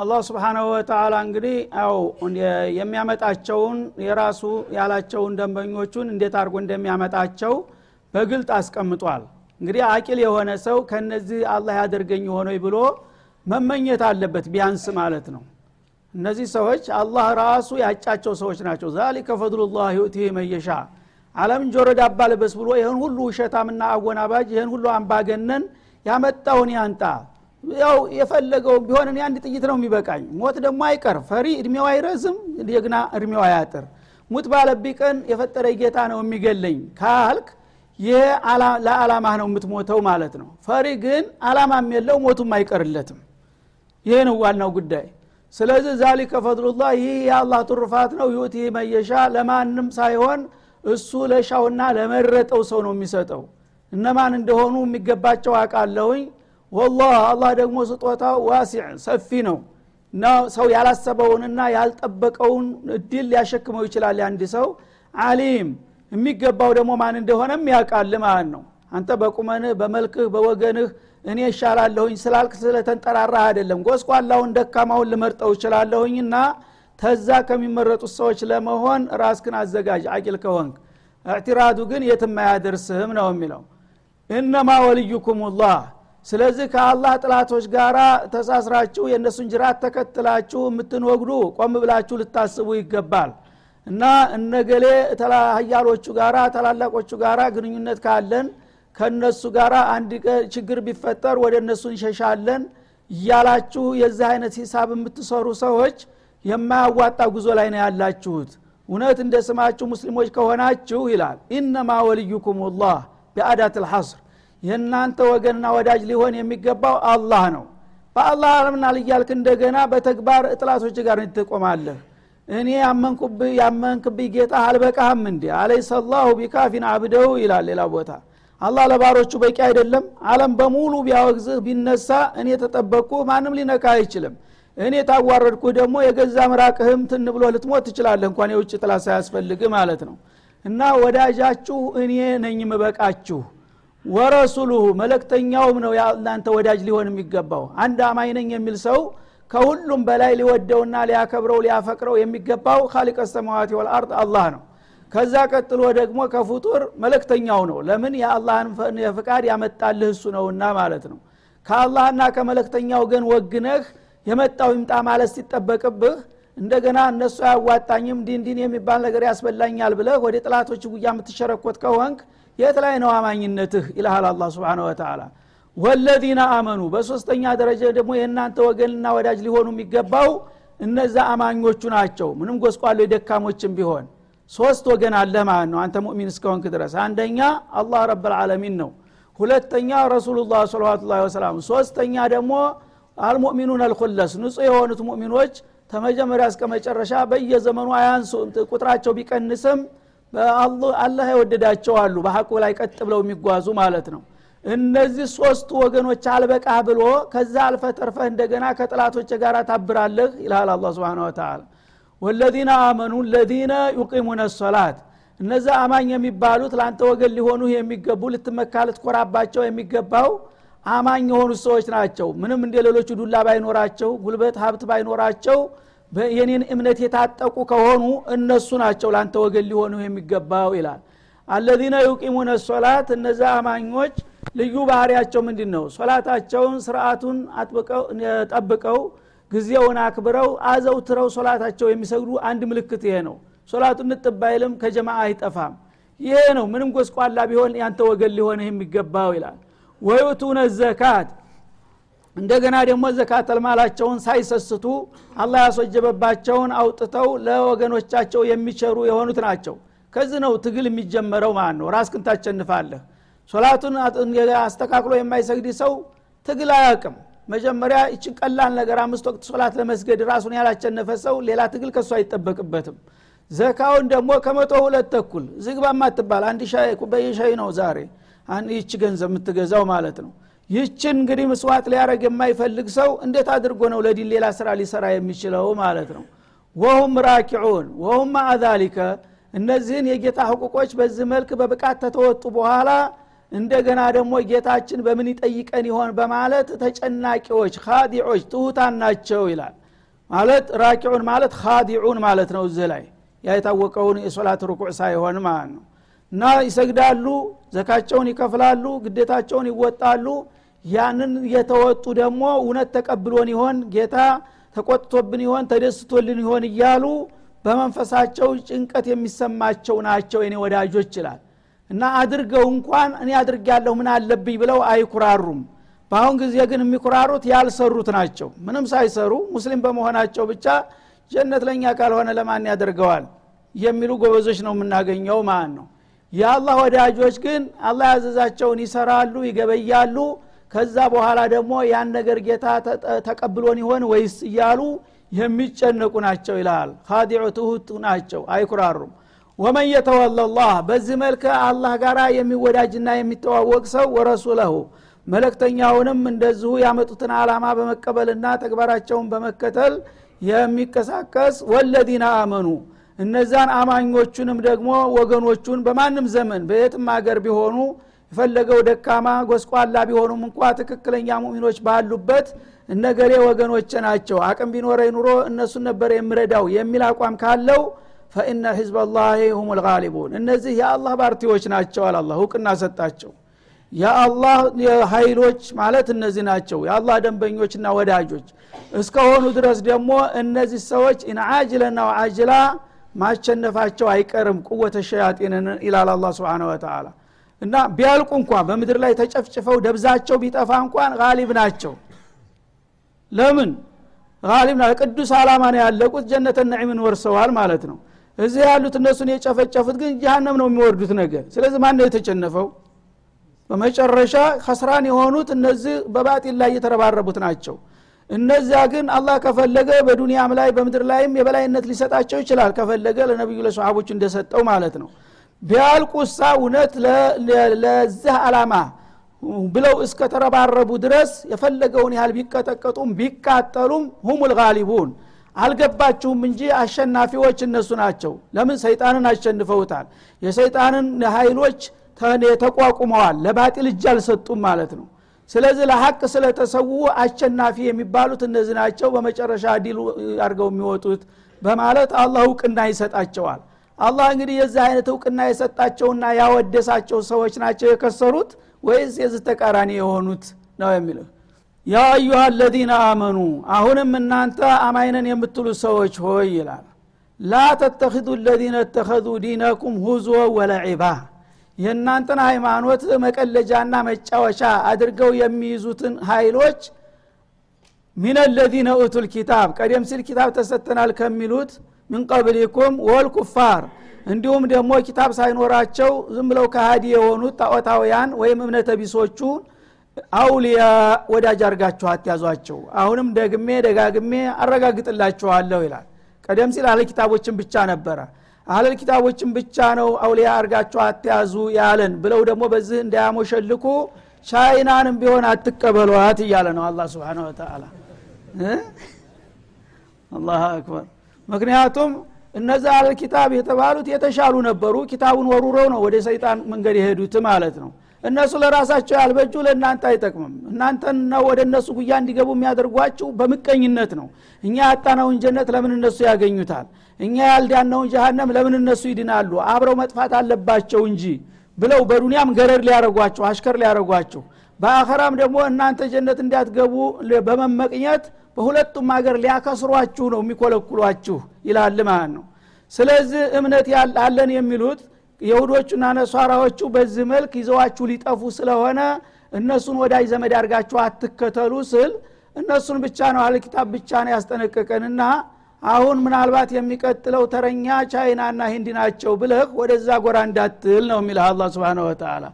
አላህ ስብሓናሁ ወተላ እንግዲህ ያው የሚያመጣቸውን የራሱ ያላቸውን ደንበኞቹን እንዴት አድርጎ እንደሚያመጣቸው በግልጥ አስቀምጧል። እንግዲህ አቂል የሆነ ሰው ከነዚህ አላህ ያደርገኝ ሆኖ ብሎ መመኘት አለበት ቢያንስ ማለት ነው። እነዚህ ሰዎች አላህ ራሱ ያጫቸው ሰዎች ናቸው። ዛሊከ ፈድሉላህ ዩእቲህ መየሻ አለምን ጆሮ ዳባ ልበስ ብሎ ይህን ሁሉ ውሸታምና አወናባጅ ይህን ሁሉ አምባገነን ያመጣውን ያምጣ ያው የፈለገውን ቢሆን እኔ አንድ ጥይት ነው የሚበቃኝ። ሞት ደግሞ አይቀር ፈሪ እድሜው አይረዝም ጀግና እድሜው አያጥር። ሙት ባለኝ ቀን የፈጠረ ጌታ ነው የሚገለኝ ካልክ ይህ ለዓላማህ ነው የምትሞተው ማለት ነው። ፈሪ ግን አላማም የለው ሞቱም አይቀርለትም። ይህ ነው ዋናው ጉዳይ። ስለዚህ ذلك فضل الله ይህ የአላህ ትሩፋት ነው። يؤتيه من يشاء ለማንም ሳይሆን እሱ ለሻውና ለመረጠው ሰው ነው የሚሰጠው። እነማን እንደሆኑ የሚገባቸው አቃለሁኝ ወላህ አላህ ደግሞ ስጦታው ዋሲዕ ሰፊ ነው። እና ሰው ያላሰበውንና ያልጠበቀውን እድል ሊያሸክመው ይችላል አንድ ሰው። አሊም የሚገባው ደግሞ ማን እንደሆነም ያውቃል ማለት ነው። አንተ በቁመንህ በመልክህ በወገንህ እኔ ይሻላለሁኝ ስላልክ ስለተንጠራራህ አይደለም። ጎስቋላውን ደካማውን ልመርጠው ይችላለሁኝና ተዛ ከሚመረጡት ሰዎች ለመሆን ራስክን አዘጋጅ አቂል ከሆንክ። እዕትራዱ ግን የትም አያደርስህም ነው የሚለው። እነማ ወልዩኩም ላህ ስለዚህ ከአላህ ጥላቶች ጋር ተሳስራችሁ የእነሱን ጅራት ተከትላችሁ የምትንወግዱ ቆም ብላችሁ ልታስቡ ይገባል። እና እነገሌ ሀያሎቹ ጋራ ታላላቆቹ ጋራ ግንኙነት ካለን ከነሱ ጋር አንድ ችግር ቢፈጠር ወደ እነሱ እንሸሻለን እያላችሁ የዚህ አይነት ሂሳብ የምትሰሩ ሰዎች የማያዋጣ ጉዞ ላይ ነው ያላችሁት። እውነት እንደ ስማችሁ ሙስሊሞች ከሆናችሁ ይላል ኢነማ ወልዩኩም ላህ ቢአዳት ልሐስር የእናንተ ወገንና ወዳጅ ሊሆን የሚገባው አላህ ነው። በአላህ አለምናል እያልክ እንደገና በተግባር እጥላቶች ጋር ትቆማለህ። እኔ ያመንኩብህ ያመንክብኝ ጌታ አልበቃህም እንዲ አለይሰ ላሁ ቢካፊን አብደው ይላል ሌላ ቦታ። አላህ ለባሮቹ በቂ አይደለም። አለም በሙሉ ቢያወግዝህ ቢነሳ እኔ ተጠበቅኩ ማንም ሊነካ አይችልም። እኔ ታዋረድኩ ደግሞ የገዛ ምራቅህም ትን ብሎ ልትሞት ትችላለህ። እንኳን የውጭ ጥላ ሳያስፈልግ ማለት ነው። እና ወዳጃችሁ እኔ ነኝ ምበቃችሁ ወረሱሉሁ መለክተኛውም ነው እናንተ ወዳጅ ሊሆን የሚገባው። አንድ አማኝ ነኝ የሚል ሰው ከሁሉም በላይ ሊወደውና ሊያከብረው ሊያፈቅረው የሚገባው ካሊቀ ሰማዋት ወልአርድ አላህ ነው። ከዛ ቀጥሎ ደግሞ ከፍጡር መለክተኛው ነው። ለምን? የአላህን ፍቃድ ያመጣልህ እሱ ነውና ማለት ነው። ከአላህና ከመለክተኛው ግን ወግነህ የመጣው ይምጣ ማለት ሲጠበቅብህ እንደገና እነሱ አያዋጣኝም ዲን ዲን የሚባል ነገር ያስበላኛል ብለህ ወደ ጥላቶች ጉያ የምትሸረኮት ከሆንክ የት ላይ ነው አማኝነትህ ይልሃል አላ ስብን ወተላ ወለዚነ አመኑ በሶስተኛ ደረጃ ደግሞ የእናንተ ወገንና ወዳጅ ሊሆኑ የሚገባው እነዛ አማኞቹ ናቸው። ምንም ጎስቋሎ ደካሞችም ቢሆን ሶስት ወገን አለ ማለት ነው። አንተ ሙእሚን እስከሆንክ ድረስ አንደኛ አላህ ረብ ልዓለሚን ነው። ሁለተኛ ረሱሉላህ ሰለዋቱ ወሰላም። ሶስተኛ ደግሞ አልሙእሚኑን አልኩለስ ንጹህ የሆኑት ሙእሚኖች ተመጀመሪያ እስከ መጨረሻ በየዘመኑ አያንሱ ቁጥራቸው ቢቀንስም አላህ የወደዳቸው አሉ። በሐቁ ላይ ቀጥ ብለው የሚጓዙ ማለት ነው። እነዚህ ሶስቱ ወገኖች አልበቃህ ብሎ ከዛ አልፈ ተርፈህ እንደገና ከጥላቶች ጋር ታብራለህ ይልሃል አላ ስብን ወተላ ወለዚነ አመኑ ለዚነ ዩቂሙነ ሶላት። እነዚ አማኝ የሚባሉት ለአንተ ወገን ሊሆኑ የሚገቡ ልትመካ ልትኮራባቸው የሚገባው አማኝ የሆኑት ሰዎች ናቸው። ምንም እንደ ሌሎቹ ዱላ ባይኖራቸው ጉልበት ሀብት ባይኖራቸው የኔን እምነት የታጠቁ ከሆኑ እነሱ ናቸው ለአንተ ወገን ሊሆኑ የሚገባው ይላል። አለዚነ ዩቂሙነ ሶላት እነዚ አማኞች ልዩ ባህሪያቸው ምንድን ነው ሶላታቸውን ስርአቱን ጠብቀው ጊዜውን አክብረው አዘውትረው ሶላታቸው የሚሰግዱ አንድ ምልክት ይሄ ነው። ሶላቱ ንጥባይልም ከጀማ አይጠፋም። ይሄ ነው ምንም ጎስቋላ ቢሆን ያንተ ወገን ሊሆንህ የሚገባው ይላል። ወዩቱነ ዘካት እንደገና ደግሞ ዘካተል ማላቸውን ሳይሰስቱ አላህ ያስወጀበባቸውን አውጥተው ለወገኖቻቸው የሚቸሩ የሆኑት ናቸው። ከዚህ ነው ትግል የሚጀመረው ማለት ነው። ራስክን ታቸንፋለህ ሶላቱን አስተካክሎ የማይሰግድ ሰው ትግል አያቅም መጀመሪያ ይችን ቀላል ነገር አምስት ወቅት ሶላት ለመስገድ ራሱን ያላቸነፈ ሰው ሌላ ትግል ከሱ አይጠበቅበትም። ዘካውን ደግሞ ከመቶ ሁለት ተኩል ዝግባ ማትባል አንድ ኩባያ ሻይ ነው ዛሬ። ይች ገንዘብ የምትገዛው ማለት ነው ይችን እንግዲህ ምስዋት ሊያደረግ የማይፈልግ ሰው እንዴት አድርጎ ነው ለዲን ሌላ ስራ ሊሰራ የሚችለው ማለት ነው? ወሁም ራኪዑን ወሁም ማአዛሊከ እነዚህን የጌታ ህቁቆች በዚህ መልክ በብቃት ተተወጡ በኋላ እንደገና ደግሞ ጌታችን በምን ይጠይቀን ይሆን በማለት ተጨናቂዎች ካዲዖች ትሁታን ናቸው ይላል። ማለት ራኪዑን ማለት ካዲዑን ማለት ነው እዚህ ላይ ያ የታወቀውን የሶላት ርኩዕ ሳይሆን ማለት ነው። እና ይሰግዳሉ ዘካቸውን ይከፍላሉ ግዴታቸውን ይወጣሉ ያንን የተወጡ ደግሞ እውነት ተቀብሎን ይሆን? ጌታ ተቆጥቶብን ይሆን? ተደስቶልን ይሆን? እያሉ በመንፈሳቸው ጭንቀት የሚሰማቸው ናቸው። የኔ ወዳጆች ይላል። እና አድርገው እንኳን እኔ አድርግ ያለሁ ምን አለብኝ ብለው አይኩራሩም። በአሁን ጊዜ ግን የሚኩራሩት ያልሰሩት ናቸው። ምንም ሳይሰሩ ሙስሊም በመሆናቸው ብቻ ጀነት ለእኛ ካልሆነ ለማን ያደርገዋል? የሚሉ ጎበዞች ነው የምናገኘው ማለት ነው። የአላህ ወዳጆች ግን አላህ ያዘዛቸውን ይሰራሉ ይገበያሉ ከዛ በኋላ ደግሞ ያን ነገር ጌታ ተቀብሎን ይሆን ወይስ እያሉ የሚጨነቁ ናቸው ይልሃል ካዲዑ ትሁት ናቸው አይኩራሩም። ወመን የተወለ በዚህ መልክ አላህ ጋር የሚወዳጅና የሚተዋወቅ ሰው ወረሱለሁ። መለክተኛውንም እንደዚሁ ያመጡትን አላማ በመቀበልና ተግባራቸውን በመከተል የሚቀሳቀስ ወለዚነ አመኑ። እነዛን አማኞቹንም ደግሞ ወገኖቹን በማንም ዘመን በየትም ሀገር ቢሆኑ የፈለገው ደካማ ጎስቋላ ቢሆኑም እንኳ ትክክለኛ ሙሚኖች ባሉበት እነገሬ ወገኖች ናቸው። አቅም ቢኖረ ኑሮ እነሱን ነበር የምረዳው የሚል አቋም ካለው ፈኢነ ህዝበላህ ሁም ልጋሊቡን እነዚህ የአላህ ፓርቲዎች ናቸው አላላ እውቅና ሰጣቸው። የአላህ ኃይሎች ማለት እነዚህ ናቸው። የአላህ ደንበኞችና ወዳጆች። እስከሆኑ ድረስ ደግሞ እነዚህ ሰዎች ኢንአጅለና አጅላ ማሸነፋቸው አይቀርም ቁወተ ሸያጢንን ይላል አላ ስብን ወተላ እና ቢያልቁ እንኳን በምድር ላይ ተጨፍጭፈው ደብዛቸው ቢጠፋ እንኳን ጋሊብ ናቸው። ለምን? ጋሊብ ቅዱስ አላማ ነው ያለቁት ጀነተ ነዒምን ወርሰዋል ማለት ነው። እዚህ ያሉት እነሱን የጨፈጨፉት ግን ጀሃነም ነው የሚወርዱት ነገር ስለዚህ ማን ነው የተጨነፈው? በመጨረሻ ከስራን የሆኑት እነዚህ በባጢል ላይ እየተረባረቡት ናቸው። እነዚያ ግን አላህ ከፈለገ በዱንያም ላይ በምድር ላይም የበላይነት ሊሰጣቸው ይችላል። ከፈለገ ለነቢዩ ለሰሃቦቹ እንደሰጠው ማለት ነው ቢያልቁሳ እውነት ለዚህ አላማ ብለው እስከተረባረቡ ድረስ የፈለገውን ያህል ቢቀጠቀጡም ቢቃጠሉም ሁም ልጋሊቡን አልገባችሁም እንጂ አሸናፊዎች እነሱ ናቸው። ለምን? ሰይጣንን አሸንፈውታል። የሰይጣንን ኃይሎች ተቋቁመዋል። ለባጢል እጅ አልሰጡም ማለት ነው። ስለዚህ ለሀቅ ስለተሰዉ አሸናፊ የሚባሉት እነዚህ ናቸው። በመጨረሻ ዲሉ አድርገው የሚወጡት በማለት አላህ እውቅና ይሰጣቸዋል አላህ እንግዲህ የዚህ አይነት እውቅና የሰጣቸውና ያወደሳቸው ሰዎች ናቸው የከሰሩት ወይስ የዚህ ተቃራኒ የሆኑት ነው የሚለው? ያ አዩሃ አለዚነ አመኑ አሁንም እናንተ አማይነን የምትሉ ሰዎች ሆይ ይላል። ላ ተተኪዱ ለዚነ እተኸዙ ዲነኩም ሁዝወ ወለዒባ የእናንተን ሃይማኖት መቀለጃና መጫወቻ አድርገው የሚይዙትን ኃይሎች ሚን ለዚነ ኡቱል ኪታብ ቀደም ሲል ኪታብ ተሰጥተናል ከሚሉት ምን ቀብሊኩም ወልኩፋር። እንዲሁም ደግሞ ኪታብ ሳይኖራቸው ዝም ብለው ከሃዲ የሆኑት ጣዖታውያን ወይም እምነተ ቢሶቹ አውሊያ ወዳጅ አርጋችሁ አትያዟቸው። አሁንም ደግሜ ደጋግሜ አረጋግጥላችኋለሁ ይላል። ቀደም ሲል አለ ኪታቦችን ብቻ ነበረ። አህለል ኪታቦችን ብቻ ነው አውሊያ አርጋችሁ አትያዙ ያለን ብለው ደግሞ በዚህ እንዳያሞሸልኩ ቻይናንም ቢሆን አትቀበሏት እያለ ነው አላ ስብን ወተላ አላህ አክበር ምክንያቱም እነዛ አህለል ኪታብ የተባሉት የተሻሉ ነበሩ። ኪታቡን ወሩረው ነው ወደ ሰይጣን መንገድ የሄዱት ማለት ነው። እነሱ ለራሳቸው ያልበጁ ለእናንተ አይጠቅምም። እናንተና ወደ እነሱ ጉያ እንዲገቡ የሚያደርጓችሁ በምቀኝነት ነው። እኛ ያጣነውን ጀነት ለምን እነሱ ያገኙታል? እኛ ያልዳነውን ጀሃነም ለምን እነሱ ይድናሉ? አብረው መጥፋት አለባቸው እንጂ ብለው በዱንያም ገረድ ሊያረጓችሁ አሽከር ሊያረጓችሁ በአኸራም ደግሞ እናንተ ጀነት እንዲያትገቡ በመመቅኘት በሁለቱም ሀገር ሊያከስሯችሁ ነው የሚኮለኩሏችሁ ይላል ማለት ነው። ስለዚህ እምነት አለን የሚሉት የሁዶቹና ነሷራዎቹ በዚህ መልክ ይዘዋችሁ ሊጠፉ ስለሆነ እነሱን ወዳጅ ዘመድ አድርጋችሁ አትከተሉ ስል እነሱን ብቻ ነው አለኪታብ ብቻ ነው ያስጠነቀቀንና አሁን ምናልባት የሚቀጥለው ተረኛ ቻይናና ሂንዲ ናቸው ብለህ ወደዛ ጎራ እንዳትል ነው የሚልህ አላ ስብን ወተላ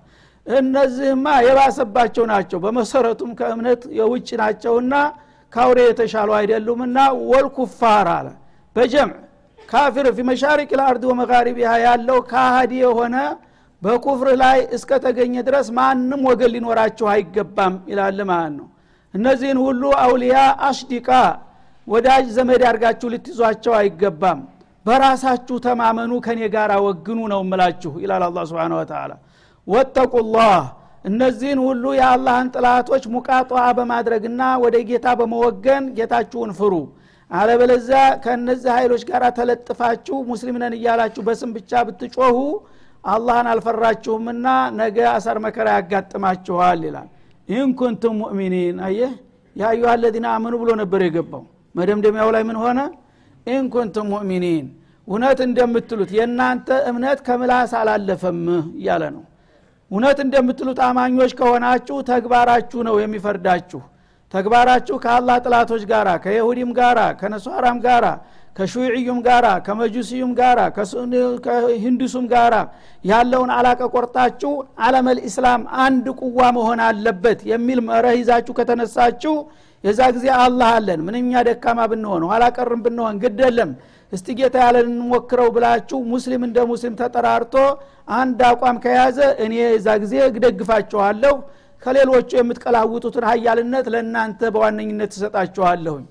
እነዚህማ የባሰባቸው ናቸው። በመሰረቱም ከእምነት የውጭ ናቸውና ካውሬ የተሻሉ አይደሉምና ወልኩፋር አለ። በጀምዕ ካፊር ፊ መሻሪቅ ልአርድ ወመጋሪቢሃ ያለው ካሃዲ የሆነ በኩፍር ላይ እስከተገኘ ድረስ ማንም ወገን ሊኖራችሁ አይገባም ይላል ማለት ነው። እነዚህን ሁሉ አውሊያ አሽዲቃ ወዳጅ ዘመድ አድርጋችሁ ልትይዟቸው አይገባም። በራሳችሁ ተማመኑ ከኔ ጋር ወግኑ ነው ምላችሁ ይላል አላ ስብን ወተላ واتقوا الله እነዚህን ሁሉ የአላህን ጠላቶች مقاطعة በማድረግና ወደ ጌታ በመወገን ጌታችሁን ፍሩ። አለበለዚያ ከእነዚህ ኃይሎች ጋር ተለጥፋችሁ ሙስሊም ነን እያላችሁ በስም ብቻ ብትጮሁ አላህን አልፈራችሁምና ነገ አሳር መከራ ያጋጥማችኋል ይላል። إن كنتم مؤمنين አየህ يا أيها الذين آمنوا ብሎ ነበር የገባው። መደምደሚያው ላይ ምን ሆነ? إن كنتم مؤمنين። እውነት እንደምትሉት የእናንተ እምነት ከምላስ አላለፈም እያለ ነው እውነት እንደምትሉት አማኞች ከሆናችሁ ተግባራችሁ ነው የሚፈርዳችሁ። ተግባራችሁ ከአላህ ጥላቶች ጋራ ከይሁዲም ጋራ ከነሷራም ጋራ ከሹዕዩም ጋራ ከመጁሲዩም ጋራ ከሂንዱሱም ጋራ ያለውን አላቀ ቆርጣችሁ አለመል ኢስላም አንድ ቁዋ መሆን አለበት የሚል መረህ ይዛችሁ ከተነሳችሁ የዛ ጊዜ አላህ አለን። ምንኛ ደካማ ብንሆን ኋላ ቀርም ብንሆን ግደለም እስቲ ጌታ ያለን እንሞክረው ብላችሁ ሙስሊም እንደ ሙስሊም ተጠራርቶ አንድ አቋም ከያዘ እኔ የዛ ጊዜ እደግፋችኋለሁ ከሌሎቹ የምትቀላውጡትን ሀያልነት ለእናንተ በዋነኝነት ትሰጣችኋለሁኝ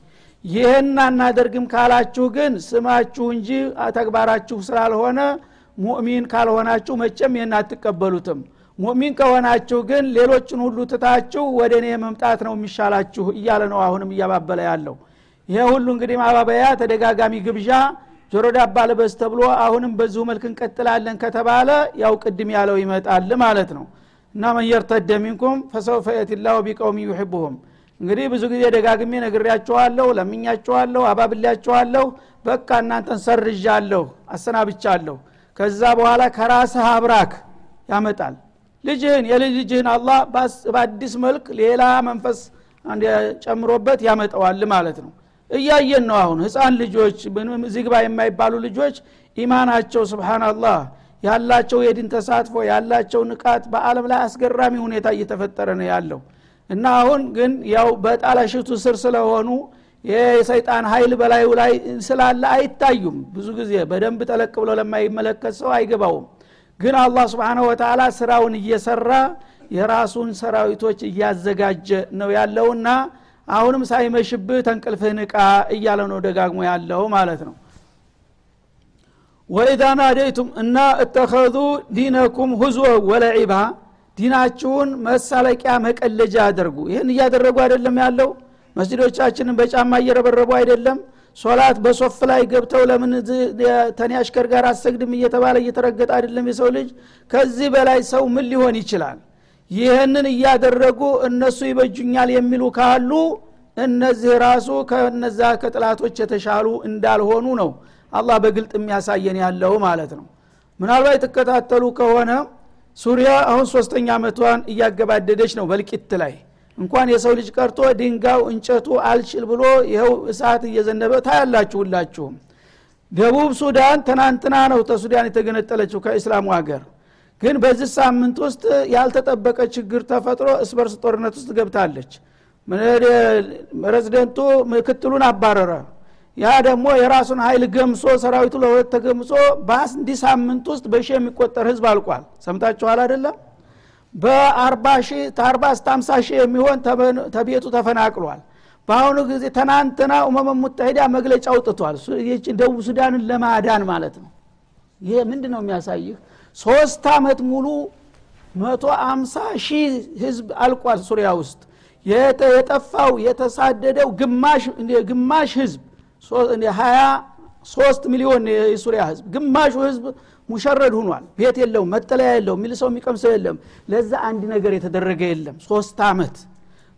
ይህን አናደርግም ካላችሁ ግን ስማችሁ እንጂ ተግባራችሁ ስላልሆነ ሙእሚን ካልሆናችሁ መቼም ይህን አትቀበሉትም። ሙእሚን ከሆናችሁ ግን ሌሎችን ሁሉ ትታችሁ ወደ እኔ መምጣት ነው የሚሻላችሁ እያለ ነው አሁንም እያባበለ ያለው ይሄ ሁሉ እንግዲህ ማባበያ ተደጋጋሚ ግብዣ ጆሮ ዳባ ልበስ ተብሎ አሁንም በዚሁ መልክ እንቀጥላለን ከተባለ ያው ቅድም ያለው ይመጣል ማለት ነው። እና መን የርተደ ሚንኩም ፈሰውፈ የትላሁ ቢቀውም ዩሕቡሁም። እንግዲህ ብዙ ጊዜ ደጋግሜ ነግሬያችኋለሁ ለምኛችኋለሁ አባብሌያችኋለሁ። በቃ እናንተን ሰርዣለሁ አሰናብቻለሁ። ከዛ በኋላ ከራስህ አብራክ ያመጣል። ልጅህን የልጅ ልጅህን አላህ በአዲስ መልክ ሌላ መንፈስ ጨምሮበት ያመጠዋል ማለት ነው እያየን ነው አሁን። ህፃን ልጆች ዝግባ የማይባሉ ልጆች ኢማናቸው ስብናላህ ያላቸው የድን ተሳትፎ ያላቸው ንቃት በአለም ላይ አስገራሚ ሁኔታ እየተፈጠረ ነው ያለው። እና አሁን ግን ያው በጣላሽቱ ስር ስለሆኑ የሰይጣን ኃይል በላዩ ላይ ስላለ አይታዩም። ብዙ ጊዜ በደንብ ጠለቅ ብሎ ለማይመለከት ሰው አይገባውም። ግን አላህ ስብንሁ ወተላ ስራውን እየሰራ የራሱን ሰራዊቶች እያዘጋጀ ነው ያለውና አሁንም ሳይመሽብህ ተንቅልፍህ ንቃ እያለ ነው ደጋግሞ ያለው ማለት ነው። ወኢዛ ናደይቱም እና እተኸዙ ዲነኩም ሁዝወ ወለዒባ ዲናችሁን መሳለቂያ መቀለጃ አድርጉ። ይህን እያደረጉ አይደለም ያለው። መስጅዶቻችንን በጫማ እየረበረቡ አይደለም። ሶላት በሶፍ ላይ ገብተው ለምን ተኔ አሽከር ጋር አሰግድም እየተባለ እየተረገጠ አይደለም የሰው ልጅ? ከዚህ በላይ ሰው ምን ሊሆን ይችላል ይህንን እያደረጉ እነሱ ይበጁኛል የሚሉ ካሉ እነዚህ ራሱ ከነዛ ከጥላቶች የተሻሉ እንዳልሆኑ ነው አላህ በግልጥ የሚያሳየን ያለው ማለት ነው። ምናልባት የተከታተሉ ከሆነ ሱሪያ አሁን ሶስተኛ ዓመቷን እያገባደደች ነው በልቂት ላይ። እንኳን የሰው ልጅ ቀርቶ ድንጋው እንጨቱ አልችል ብሎ ይኸው እሳት እየዘነበ ታያላችሁ ሁላችሁም። ደቡብ ሱዳን ትናንትና ነው ተሱዳን የተገነጠለችው ከእስላሙ ሀገር ግን በዚህ ሳምንት ውስጥ ያልተጠበቀ ችግር ተፈጥሮ እስበርስ ጦርነት ውስጥ ገብታለች። ፕሬዝደንቱ ምክትሉን አባረረ። ያ ደግሞ የራሱን ኃይል ገምሶ ሰራዊቱ ለሁለት ተገምሶ በአንድ ሳምንት ውስጥ በሺ የሚቆጠር ህዝብ አልቋል። ሰምታችኋል አይደለም? በአርባ ሺህ ተአርባ እስተ አምሳ ሺህ የሚሆን ተቤቱ ተፈናቅሏል። በአሁኑ ጊዜ ትናንትና ኡመመ ሙተሂዳ መግለጫ አውጥቷል። ደቡብ ሱዳንን ለማዳን ማለት ነው። ይሄ ምንድ ነው የሚያሳይህ ሶስት አመት ሙሉ መቶ አምሳ ሺህ ህዝብ አልቋል ሱሪያ ውስጥ። የጠፋው የተሳደደው ግማሽ ህዝብ ሀያ ሶስት ሚሊዮን የሱሪያ ህዝብ። ግማሹ ህዝብ ሙሸረድ ሁኗል ቤት የለውም መጠለያ የለውም የሚል ሰው የሚቀምሰው የለም። ለዛ አንድ ነገር የተደረገ የለም። ሶስት አመት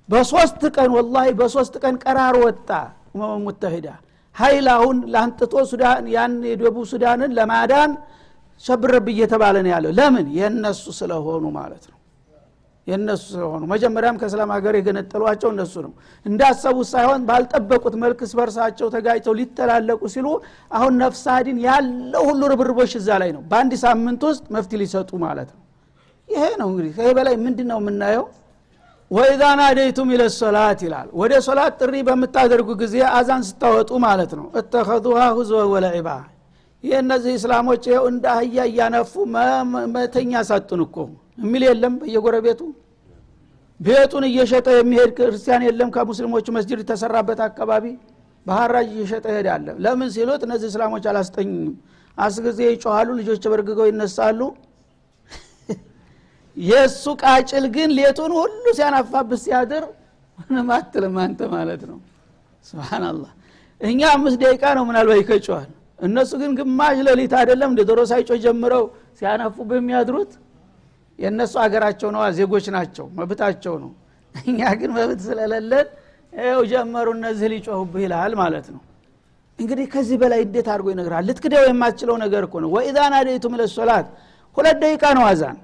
በሶስት ቀን ወላሂ በሶስት ቀን ቀራር ወጣ ኡመመ ሙተሂዳ። ሀይል አሁን ላንጥቶ ሱዳን ያን የደቡብ ሱዳንን ለማዳን ሸብረብ እየተባለ ነው ያለው። ለምን? የነሱ ስለሆኑ ማለት ነው። የነሱ ስለሆኑ። መጀመሪያም ከእስላም ሀገር የገነጠሏቸው እነሱ ነው። እንዳሰቡት ሳይሆን ባልጠበቁት መልክ ስበርሳቸው ተጋጭተው ሊተላለቁ ሲሉ አሁን ነፍሳዲን ያለው ሁሉ ርብርቦች እዛ ላይ ነው። በአንድ ሳምንት ውስጥ መፍትሄ ሊሰጡ ማለት ነው። ይሄ ነው እንግዲህ። ከዚህ በላይ ምንድን ነው የምናየው? ወኢዛ ናደይቱም ኢለ ሶላት ይላል። ወደ ሶላት ጥሪ በምታደርጉ ጊዜ አዛን ስታወጡ ማለት ነው። እተኸዙሃ ሁዝወ ወለዒባ ይህ እነዚህ እስላሞች ይኸው እንደ አህያ እያነፉ መተኛ ሳጡን እኮ የሚል የለም በየጎረቤቱ። ቤቱን እየሸጠ የሚሄድ ክርስቲያን የለም። ከሙስሊሞቹ መስጅድ የተሰራበት አካባቢ በሀራጅ እየሸጠ ይሄዳለ ለምን ሲሉት እነዚህ እስላሞች አላስጠኝም አስ ጊዜ ይጮኋሉ ልጆች በርግገው ይነሳሉ። የእሱ ቃጭል ግን ሌቱን ሁሉ ሲያናፋብስ ሲያድር ምንም አትልም አንተ ማለት ነው። ስብናላህ እኛ አምስት ደቂቃ ነው ምናልባት ይከጨዋል እነሱ ግን ግማሽ ሌሊት አይደለም እንደ ዶሮ ሳይጮ ጀምረው ሲያነፉ በሚያድሩት የእነሱ አገራቸው ነዋ ዜጎች ናቸው መብታቸው ነው። እኛ ግን መብት ስለሌለን ው ጀመሩ እነዚህ ሊጮሁብህ ይልሃል ማለት ነው። እንግዲህ ከዚህ በላይ እንዴት አድርጎ ይነግራል? ልትክደው የማትችለው ነገር እኮ ነው። ወኢዛ ናደይቱም ለሶላት ሁለት ደቂቃ ነው አዛን።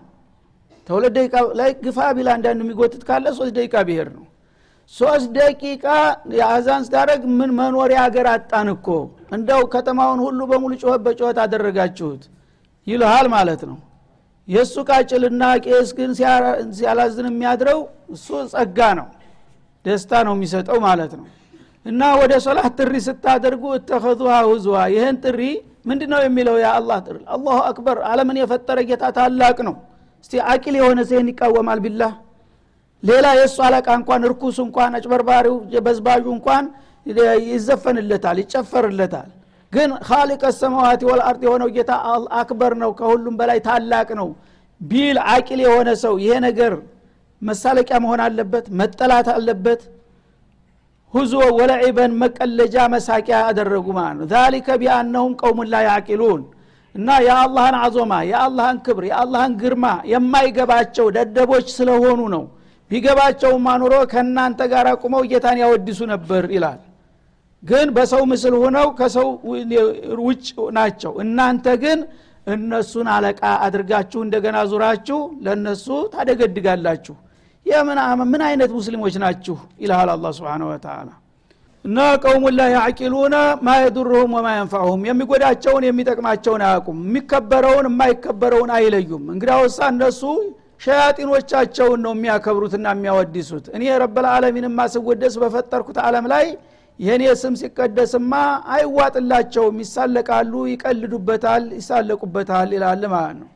ተሁለት ደቂቃ ላይ ግፋ ቢል አንዳንዱ የሚጎትት ካለ ሶስት ደቂቃ ብሄር ነው ሶስት ደቂቃ የአዛን ስታደረግ ምን መኖሪያ ሀገር አጣን እኮ? እንደው ከተማውን ሁሉ በሙሉ ጮኸት በጮኸት አደረጋችሁት ይልሃል ማለት ነው። የእሱ ቃጭልና ቄስ ግን ሲያላዝን የሚያድረው እሱ ጸጋ ነው ደስታ ነው የሚሰጠው ማለት ነው። እና ወደ ሶላት ጥሪ ስታደርጉ እተኸዙሃ ሁዝዋ ይህን ጥሪ ምንድ ነው የሚለው የአላህ ጥሪ። አላሁ አክበር። አለምን የፈጠረ ጌታ ታላቅ ነው። እስቲ አቂል የሆነ ሲህን ይቃወማል ቢላህ ሌላ የእሱ አለቃ እንኳን እርኩስ እንኳን አጭበርባሪው በዝባዡ እንኳን ይዘፈንለታል ይጨፈርለታል። ግን ካሊቀ ሰማዋት ወልአርድ የሆነው ጌታ አክበር ነው ከሁሉም በላይ ታላቅ ነው። ቢል አቂል የሆነ ሰው ይሄ ነገር መሳለቂያ መሆን አለበት መጠላት አለበት። ሁዞ ወለዒበን መቀለጃ መሳቂያ አደረጉ ማለት ነው። ዛሊከ ቢአነሁም ቀውሙን ላ ያቂሉን። እና የአላህን አዞማ የአላህን ክብር የአላህን ግርማ የማይገባቸው ደደቦች ስለሆኑ ነው ቢገባቸውማ ኑሮ ከእናንተ ጋር ቁመው ጌታን ያወድሱ ነበር ይላል። ግን በሰው ምስል ሆነው ከሰው ውጭ ናቸው። እናንተ ግን እነሱን አለቃ አድርጋችሁ እንደገና ዙራችሁ ለእነሱ ታደገድጋላችሁ። ምን አይነት ሙስሊሞች ናችሁ? ይልሃል አላ ስብን ወተላ እና ቀውሙን ላ ያዕቂሉነ ማ የዱርሁም የሚጎዳቸውን የሚጠቅማቸውን አያውቁም። የሚከበረውን የማይከበረውን አይለዩም። እንግዲያውሳ እነሱ ሸያጢኖቻቸውን ነው የሚያከብሩትና የሚያወድሱት። እኔ ረበልዓለሚን ማስወደስ በፈጠርኩት አለም ላይ የእኔ ስም ሲቀደስማ አይዋጥላቸውም። ይሳለቃሉ ይቀልዱበታል ይሳለቁበታል ይላል ማለት ነው።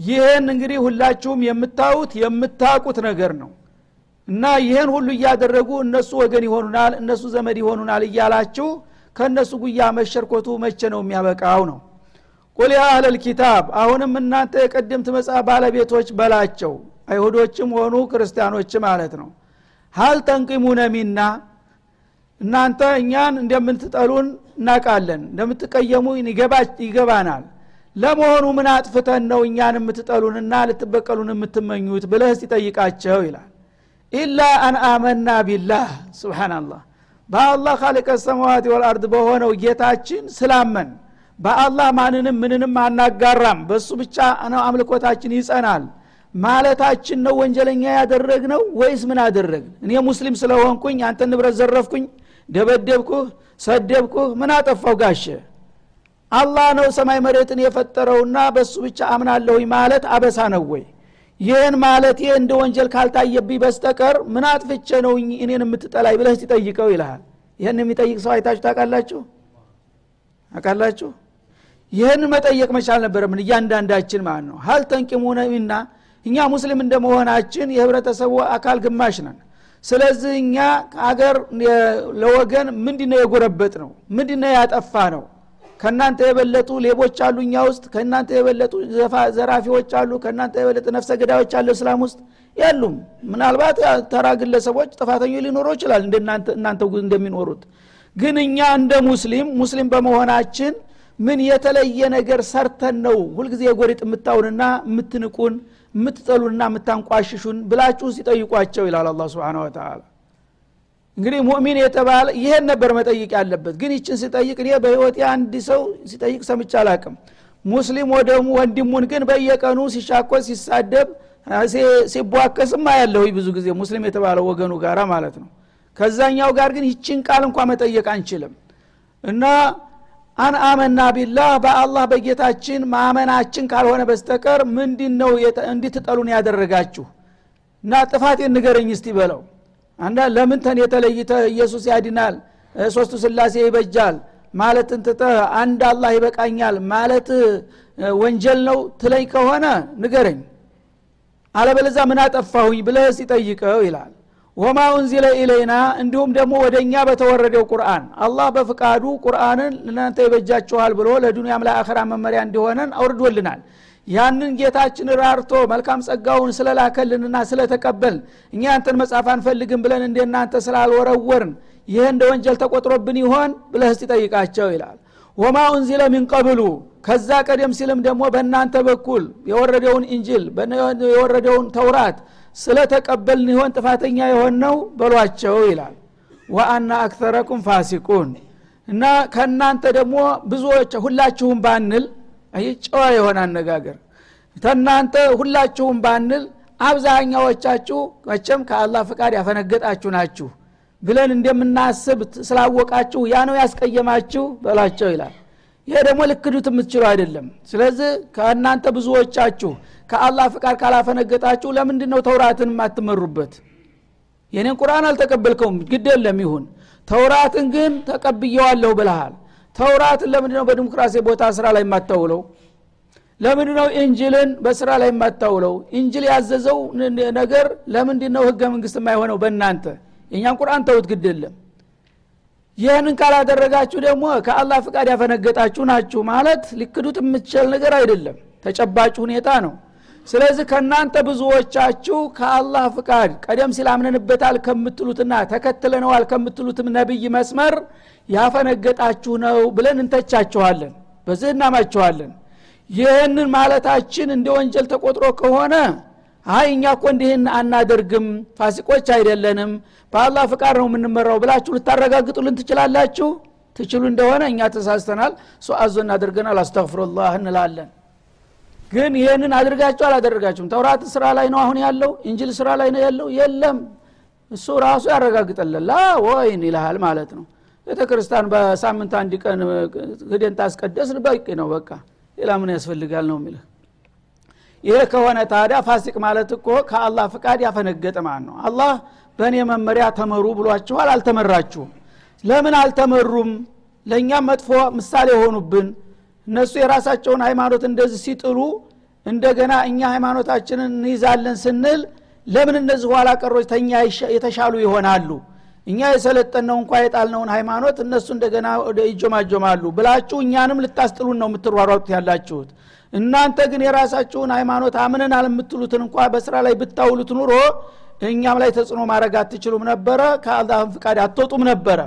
ይህን እንግዲህ ሁላችሁም የምታዩት የምታቁት ነገር ነው። እና ይህን ሁሉ እያደረጉ እነሱ ወገን ይሆኑናል እነሱ ዘመድ ይሆኑናል እያላችሁ ከእነሱ ጉያ መሸርኮቱ መቼ ነው የሚያበቃው ነው ቁል ያ አህለል ኪታብ አሁንም እናንተ የቀደምት መጽሐፍ ባለቤቶች በላቸው። አይሁዶችም ሆኑ ክርስቲያኖች ማለት ነው። ሀል ተንቂሙነ ሚና እናንተ እኛን እንደምትጠሉን እናቃለን እንደምትቀየሙ ይገባናል። ለመሆኑ ምን አጥፍተን ነው እኛን የምትጠሉንና ልትበቀሉን የምትመኙት ብለህ ሲጠይቃቸው ይላል። ኢላ አን አመና ቢላህ ስብናላህ በአላህ ካሊቀ ሰማዋት ወልአርድ በሆነው ጌታችን ስላመን በአላህ ማንንም ምንንም አናጋራም። በእሱ ብቻ ነው አምልኮታችን ይጸናል። ማለታችን ነው ወንጀለኛ ያደረግነው ወይስ ምን አደረግን? እኔ ሙስሊም ስለሆንኩኝ አንተ ንብረት ዘረፍኩኝ ደበደብኩህ ሰደብኩህ ምን አጠፋው ጋሸ አላህ ነው ሰማይ መሬትን የፈጠረውና በእሱ ብቻ አምናለሁኝ ማለት አበሳ ነው ወይ? ይህን ይህ እንደ ወንጀል ካልታየብኝ በስተቀር ምን አጥፍቼ ነው እኔን የምትጠላይ ብለህ ሲጠይቀው ይልሃል። ይህን የሚጠይቅ ሰው አይታችሁ ታውቃላችሁ? ታውቃላችሁ ይህን መጠየቅ መቻል ነበረምን እያንዳንዳችን ማለት ነው። ሀል ተንቂሙነ ሚና እኛ ሙስሊም እንደመሆናችን የህብረተሰቡ አካል ግማሽ ነን። ስለዚህ እኛ አገር ለወገን ምንድነው የጎረበጥ ነው ምንድነው ያጠፋ ነው ከእናንተ የበለጡ ሌቦች አሉ እኛ ውስጥ ከእናንተ የበለጡ ዘራፊዎች አሉ ከእናንተ የበለጡ ነፍሰ ገዳዮች አሉ እስላም ውስጥ የሉም። ምናልባት ተራ ግለሰቦች ጥፋተኞች ሊኖረው ይችላል እናንተ እንደሚኖሩት። ግን እኛ እንደ ሙስሊም ሙስሊም በመሆናችን ምን የተለየ ነገር ሰርተን ነው ሁልጊዜ የጎሪጥ የምታውንና የምትንቁን የምትጠሉንና የምታንቋሽሹን ብላችሁ ሲጠይቋቸው ይላል አላ ስብን ወተላ እንግዲህ ሙእሚን የተባለ ይሄን ነበር መጠይቅ ያለበት። ግን ይችን ሲጠይቅ እኔ በህይወት አንድ ሰው ሲጠይቅ ሰምቻ አላቅም። ሙስሊም ወደሙ ወንድሙን ግን በየቀኑ ሲሻኮስ ሲሳደብ ሲቧከስም አያለሁ ብዙ ጊዜ ሙስሊም የተባለ ወገኑ ጋራ ማለት ነው። ከዛኛው ጋር ግን ይችን ቃል እንኳ መጠየቅ አንችልም። እና አን አመና ቢላህ በአላህ በጌታችን ማመናችን ካልሆነ በስተቀር ምንድን ነው እንዲትጠሉን ያደረጋችሁ? እና ጥፋቴን ንገረኝ እስቲ በለው። አንዳ ለምን የተለይተ ኢየሱስ ያድናል? ሶስቱ ስላሴ ይበጃል? ማለትን ትተህ አንድ አላህ ይበቃኛል ማለት ወንጀል ነው ትለኝ ከሆነ ንገረኝ። አለበለዛ ምን አጠፋሁኝ ብለህ ሲጠይቀው ይላል ወማ ኡንዚለ ኢለይና እንዲሁም ደግሞ ወደ እኛ በተወረደው ቁርአን። አላህ በፍቃዱ ቁርአንን ለናንተ ይበጃችኋል ብሎ ለዱንያም ለአኸራ መመሪያ እንዲሆነን አውርዶልናል። ያንን ጌታችን ራርቶ መልካም ጸጋውን ስለላከልንና ስለተቀበል እኛ ያንተን መጽሐፍ አንፈልግም ብለን እንደ እናንተ ስላልወረወርን ይህ እንደ ወንጀል ተቆጥሮብን ይሆን ብለህ እስቲ ጠይቃቸው ይላል። ወማ ኡንዚለ ሚን ከዛ ቀደም ሲልም ደግሞ በእናንተ በኩል የወረደውን እንጅል የወረደውን ተውራት ስለተቀበልን ይሆን ጥፋተኛ የሆነው በሏቸው ይላል። ወአና አክተረኩም ፋሲቁን። እና ከእናንተ ደግሞ ብዙዎች ሁላችሁም ባንል ይህ ጨዋ የሆነ አነጋገር። ተናንተ ሁላችሁም ባንል አብዛኛዎቻችሁ መቸም ከአላህ ፍቃድ ያፈነገጣችሁ ናችሁ ብለን እንደምናስብ ስላወቃችሁ ያ ነው ያስቀየማችሁ በላቸው ይላል ይሄ ደግሞ ልክዱት የምትችሉ አይደለም። ስለዚህ ከእናንተ ብዙዎቻችሁ ከአላህ ፍቃድ ካላፈነገጣችሁ ለምንድን ነው ተውራትን የማትመሩበት? የኔን ቁርአን አልተቀበልከውም ግድ የለም ይሁን። ተውራትን ግን ተቀብየዋለሁ ብልሃል ተውራትን ለምንድነው በዲሞክራሲ ቦታ ስራ ላይ የማታውለው? ለምንድነው እንጅልን በስራ ላይ የማታውለው? እንጅል ያዘዘው ነገር ለምንድን ነው ህገ መንግስት የማይሆነው በእናንተ? የእኛን ቁርአን ተውት ግድ የለም ይህንን ካላደረጋችሁ ደግሞ ከአላህ ፍቃድ ያፈነገጣችሁ ናችሁ ማለት ሊክዱት የምትችል ነገር አይደለም። ተጨባጭ ሁኔታ ነው። ስለዚህ ከእናንተ ብዙዎቻችሁ ከአላህ ፍቃድ ቀደም ሲል አምነንበታል ከምትሉትና ተከትለነዋል ከምትሉትም ነቢይ መስመር ያፈነገጣችሁ ነው ብለን እንተቻችኋለን። በዚህ እናማችኋለን። ይህንን ማለታችን እንደ ወንጀል ተቆጥሮ ከሆነ አይ እኛ እኮ እንዲህን አናደርግም ፋሲቆች አይደለንም በአላህ ፍቃድ ነው የምንመራው ብላችሁ ልታረጋግጡልን ትችላላችሁ ትችሉ እንደሆነ እኛ ተሳስተናል አዞ እናደርገናል አስተፍሩላህ እንላለን ግን ይህንን አድርጋችሁ አላደረጋችሁም ተውራት ስራ ላይ ነው አሁን ያለው እንጅል ስራ ላይ ነው ያለው የለም እሱ ራሱ ያረጋግጠለን ላ ወይን ይልሃል ማለት ነው ቤተ ክርስቲያን በሳምንት አንድ ቀን ህደን ታስቀደስን በቂ ነው በቃ ሌላ ምን ያስፈልጋል ነው የሚልህ ይሄ ከሆነ ታዲያ ፋሲቅ ማለት እኮ ከአላህ ፍቃድ ያፈነገጠ ማለት ነው አላህ በእኔ መመሪያ ተመሩ ብሏችኋል? አልተመራችሁም። ለምን አልተመሩም? ለእኛም መጥፎ ምሳሌ የሆኑብን እነሱ የራሳቸውን ሃይማኖት እንደዚህ ሲጥሉ እንደገና እኛ ሃይማኖታችንን እንይዛለን ስንል ለምን እነዚህ ኋላ ቀሮች ተኛ የተሻሉ ይሆናሉ? እኛ የሰለጠነው እንኳ የጣልነውን ሃይማኖት እነሱ እንደገና ይጆማጆማሉ ብላችሁ እኛንም ልታስጥሉን ነው የምትሯሯጡት ያላችሁት እናንተ ግን የራሳችሁን ሃይማኖት አምነናል የምትሉትን እንኳ በስራ ላይ ብታውሉት ኑሮ እኛም ላይ ተጽዕኖ ማድረግ አትችሉም ነበረ ከአላህም ፍቃድ አትወጡም ነበረ።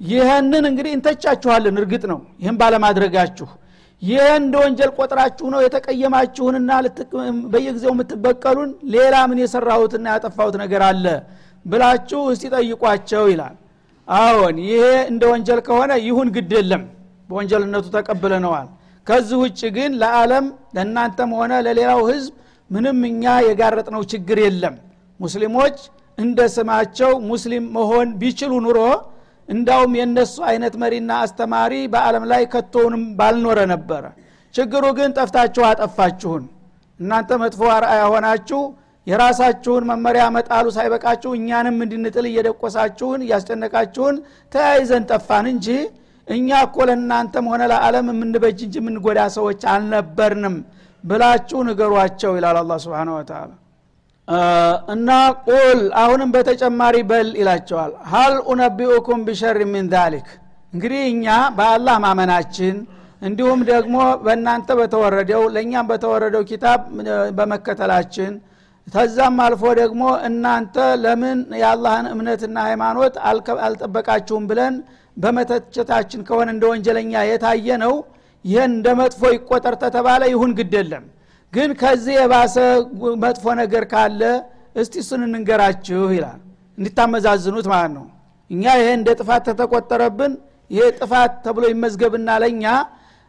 ይህንን እንግዲህ እንተቻችኋለን እርግጥ ነው። ይህን ባለማድረጋችሁ ይህ እንደ ወንጀል ቆጥራችሁ ነው የተቀየማችሁንና በየጊዜው የምትበቀሉን ሌላ ምን የሰራሁትና ያጠፋሁት ነገር አለ ብላችሁ እስቲ ጠይቋቸው ይላል። አዎን ይሄ እንደ ወንጀል ከሆነ ይሁን ግድ የለም። በወንጀልነቱ ተቀብለነዋል ከዚህ ውጭ ግን ለዓለም ለእናንተም ሆነ ለሌላው ህዝብ ምንም እኛ የጋረጥነው ችግር የለም። ሙስሊሞች እንደ ስማቸው ሙስሊም መሆን ቢችሉ ኑሮ እንዳውም የእነሱ አይነት መሪና አስተማሪ በአለም ላይ ከቶውንም ባልኖረ ነበረ። ችግሩ ግን ጠፍታችሁ አጠፋችሁን። እናንተ መጥፎ አርአያ ሆናችሁ የራሳችሁን መመሪያ መጣሉ ሳይበቃችሁ እኛንም እንድንጥል እየደቆሳችሁን እያስጨነቃችሁን ተያይዘን ጠፋን እንጂ እኛ እኮ ለእናንተም ሆነ ለዓለም የምንበጅ እንጂ የምንጎዳ ሰዎች አልነበርንም ብላችሁ ንገሯቸው ይላል አላ ስብን ወተላ እና ቁል አሁንም በተጨማሪ በል ይላቸዋል። ሀል ኡነቢኡኩም ቢሸር ሚን ዛሊክ። እንግዲህ እኛ በአላህ ማመናችን እንዲሁም ደግሞ በእናንተ በተወረደው ለእኛም በተወረደው ኪታብ በመከተላችን ተዛም አልፎ ደግሞ እናንተ ለምን የአላህን እምነትና ሃይማኖት አልጠበቃችሁም ብለን በመተቸታችን ከሆነ እንደ ወንጀለኛ የታየ ነው ይህን እንደ መጥፎ ይቆጠር ተተባለ ይሁን ግድ የለም። ግን ከዚህ የባሰ መጥፎ ነገር ካለ እስቲ እሱን እንንገራችሁ ይላል። እንዲታመዛዝኑት ማለት ነው። እኛ ይሄ እንደ ጥፋት ተተቆጠረብን ይሄ ጥፋት ተብሎ ይመዝገብና ለእኛ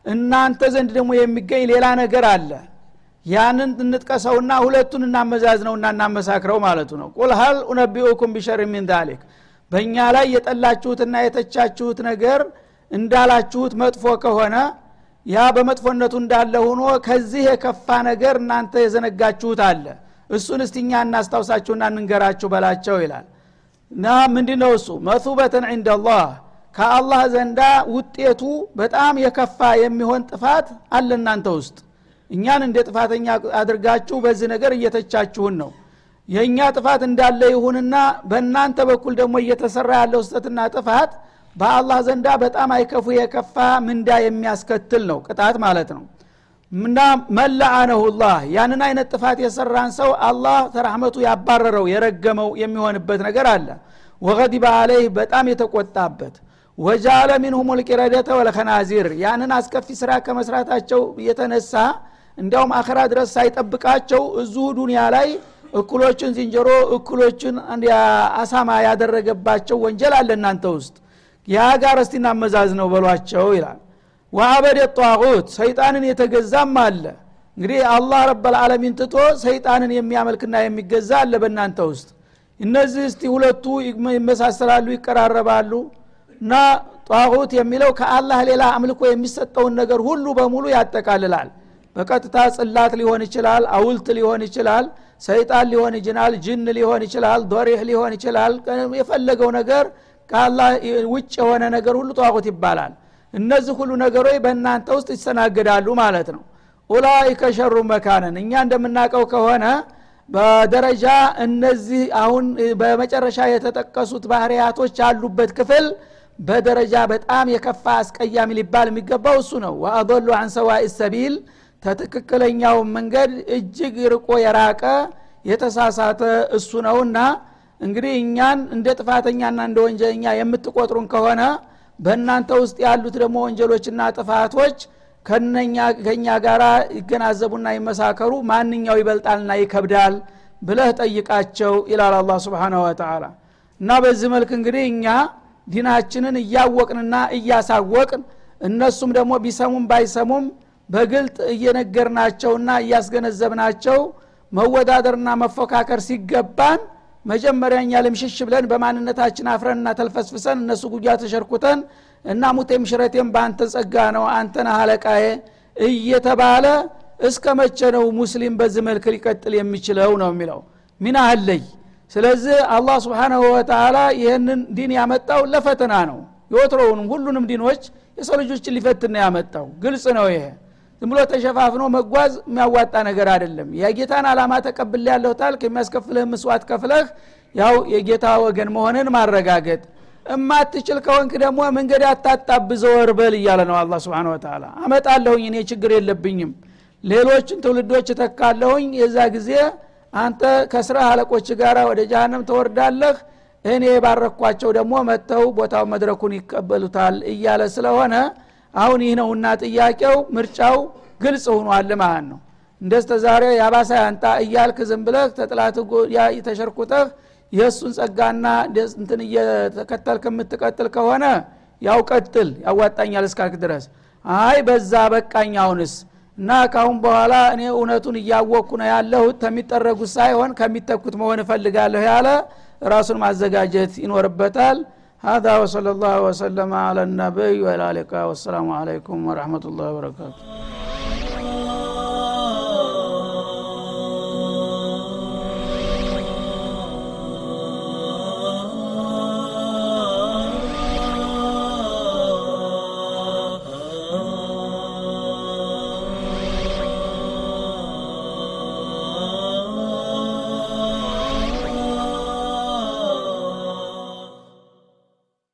እናንተ ዘንድ ደግሞ የሚገኝ ሌላ ነገር አለ። ያንን እንጥቀሰውና ሁለቱን እናመዛዝነውና እናመሳክረው ማለቱ ነው። ቁል ሀል ኡነቢኡኩም ቢሸር ሚን ዛሊክ በእኛ ላይ የጠላችሁትና የተቻችሁት ነገር እንዳላችሁት መጥፎ ከሆነ ያ በመጥፎነቱ እንዳለ ሆኖ ከዚህ የከፋ ነገር እናንተ የዘነጋችሁት አለ። እሱን እስቲኛ እናስታውሳችሁና እንንገራችሁ በላቸው ይላል። እና ምንድ ነው እሱ? መቱበተን ዕንደላህ ከአላህ ዘንዳ ውጤቱ በጣም የከፋ የሚሆን ጥፋት አለ እናንተ ውስጥ። እኛን እንደ ጥፋተኛ አድርጋችሁ በዚህ ነገር እየተቻችሁን ነው የእኛ ጥፋት እንዳለ ይሁንና በእናንተ በኩል ደግሞ እየተሰራ ያለው ስጠትና ጥፋት በአላህ ዘንዳ በጣም አይከፉ የከፋ ምንዳ የሚያስከትል ነው። ቅጣት ማለት ነው። እና መላአነሁ ላህ ያንን አይነት ጥፋት የሰራን ሰው አላህ ተራህመቱ ያባረረው የረገመው የሚሆንበት ነገር አለ። ወገዲበ አለይህ በጣም የተቆጣበት ወጃለ ሚንሁም ልቂረደተ ወለከናዚር ያንን አስከፊ ስራ ከመስራታቸው የተነሳ እንዲያውም አኸራ ድረስ ሳይጠብቃቸው እዚሁ ዱኒያ ላይ እኩሎችን ዝንጀሮ እኩሎችን አሳማ ያደረገባቸው ወንጀል አለ እናንተ ውስጥ። ያ ጋር እስቲ እናመዛዝ ነው በሏቸው ይላል። ወአበደ ጧቁት ሰይጣንን የተገዛም አለ። እንግዲህ አላህ ረበልዓለሚን ትቶ ሰይጣንን የሚያመልክና የሚገዛ አለ በእናንተ ውስጥ። እነዚህ እስቲ ሁለቱ ይመሳሰላሉ ይቀራረባሉ። እና ጧቁት የሚለው ከአላህ ሌላ አምልኮ የሚሰጠውን ነገር ሁሉ በሙሉ ያጠቃልላል በቀጥታ ጽላት ሊሆን ይችላል አውልት ሊሆን ይችላል ሰይጣን ሊሆን ይችላል ጅን ሊሆን ይችላል ዶሪህ ሊሆን ይችላል። የፈለገው ነገር ከአላህ ውጭ የሆነ ነገር ሁሉ ጧቁት ይባላል። እነዚህ ሁሉ ነገሮች በእናንተ ውስጥ ይስተናገዳሉ ማለት ነው። ኡላይከ ሸሩ መካነን እኛ እንደምናውቀው ከሆነ በደረጃ እነዚህ አሁን በመጨረሻ የተጠቀሱት ባህርያቶች ያሉበት ክፍል በደረጃ በጣም የከፋ አስቀያሚ ሊባል የሚገባው እሱ ነው። ወአضሉ አን ሰዋኢ ሰቢል ተትክክለኛው መንገድ እጅግ ርቆ የራቀ የተሳሳተ እሱ ነውና እንግዲህ እኛን እንደ ጥፋተኛና እንደ ወንጀለኛ የምትቆጥሩን ከሆነ በእናንተ ውስጥ ያሉት ደግሞ ወንጀሎችና ጥፋቶች ከኛ ጋር ይገናዘቡና ይመሳከሩ ማንኛው ይበልጣልና ይከብዳል ብለህ ጠይቃቸው ይላል አላ ስብንሁ ወተላ እና በዚህ መልክ እንግዲህ እኛ ዲናችንን እያወቅንና እያሳወቅን እነሱም ደግሞ ቢሰሙም ባይሰሙም በግልጥ እየነገርናቸውና እያስገነዘብናቸው መወዳደርና መፎካከር ሲገባን መጀመሪያ እኛ ልምሽሽ ብለን በማንነታችን አፍረንና ተልፈስፍሰን እነሱ ጉያ ተሸርኩተን እና ሙቴም ሽረቴም በአንተ ጸጋ ነው አንተን አለቃዬ እየተባለ እስከ መቼ ነው ሙስሊም በዚህ መልክ ሊቀጥል የሚችለው ነው የሚለው? ሚና አለይ ስለዚህ አላህ ስብሓናሁ ወተላ ይህንን ዲን ያመጣው ለፈተና ነው። የወትሮውንም ሁሉንም ዲኖች የሰው ልጆችን ሊፈትን ያመጣው። ግልጽ ነው ይሄ ዝም ብሎ ተሸፋፍኖ መጓዝ የሚያዋጣ ነገር አይደለም። የጌታን አላማ ተቀብል ያለሁ ታልክ የሚያስከፍልህ ምስዋት ከፍለህ ያው የጌታ ወገን መሆንን ማረጋገጥ። እማትችል ከሆንክ ደግሞ መንገድ አታጣብ ዘወር በል እያለ ነው አላ ስብን ወተላ አመጣለሁኝ እኔ ችግር የለብኝም። ሌሎችን ትውልዶች እተካለሁኝ የዛ ጊዜ አንተ ከስራ አለቆች ጋር ወደ ጃሃንም ተወርዳለህ እኔ የባረኳቸው ደግሞ መጥተው ቦታው መድረኩን ይቀበሉታል እያለ ስለሆነ አሁን ይህ ነውና ጥያቄው ምርጫው ግልጽ ሆኗል ማለት ነው። እንደስተ ዛሬ የአባሳ ያንጣ እያልክ ዝም ብለህ ተጥላት ተሸርኩተህ የእሱን ጸጋና እንትን እየተከተልክ የምትቀጥል ከሆነ ያው ቀጥል ያዋጣኛል እስካልክ ድረስ። አይ በዛ በቃኝ አሁንስ። እና ካሁን በኋላ እኔ እውነቱን እያወቅኩ ነው ያለሁት። ከሚጠረጉት ሳይሆን ከሚተኩት መሆን እፈልጋለሁ ያለ ራሱን ማዘጋጀት ይኖርበታል هذا وصلى الله وسلم على النبي وعلى اله والسلام عليكم ورحمة الله وبركاته.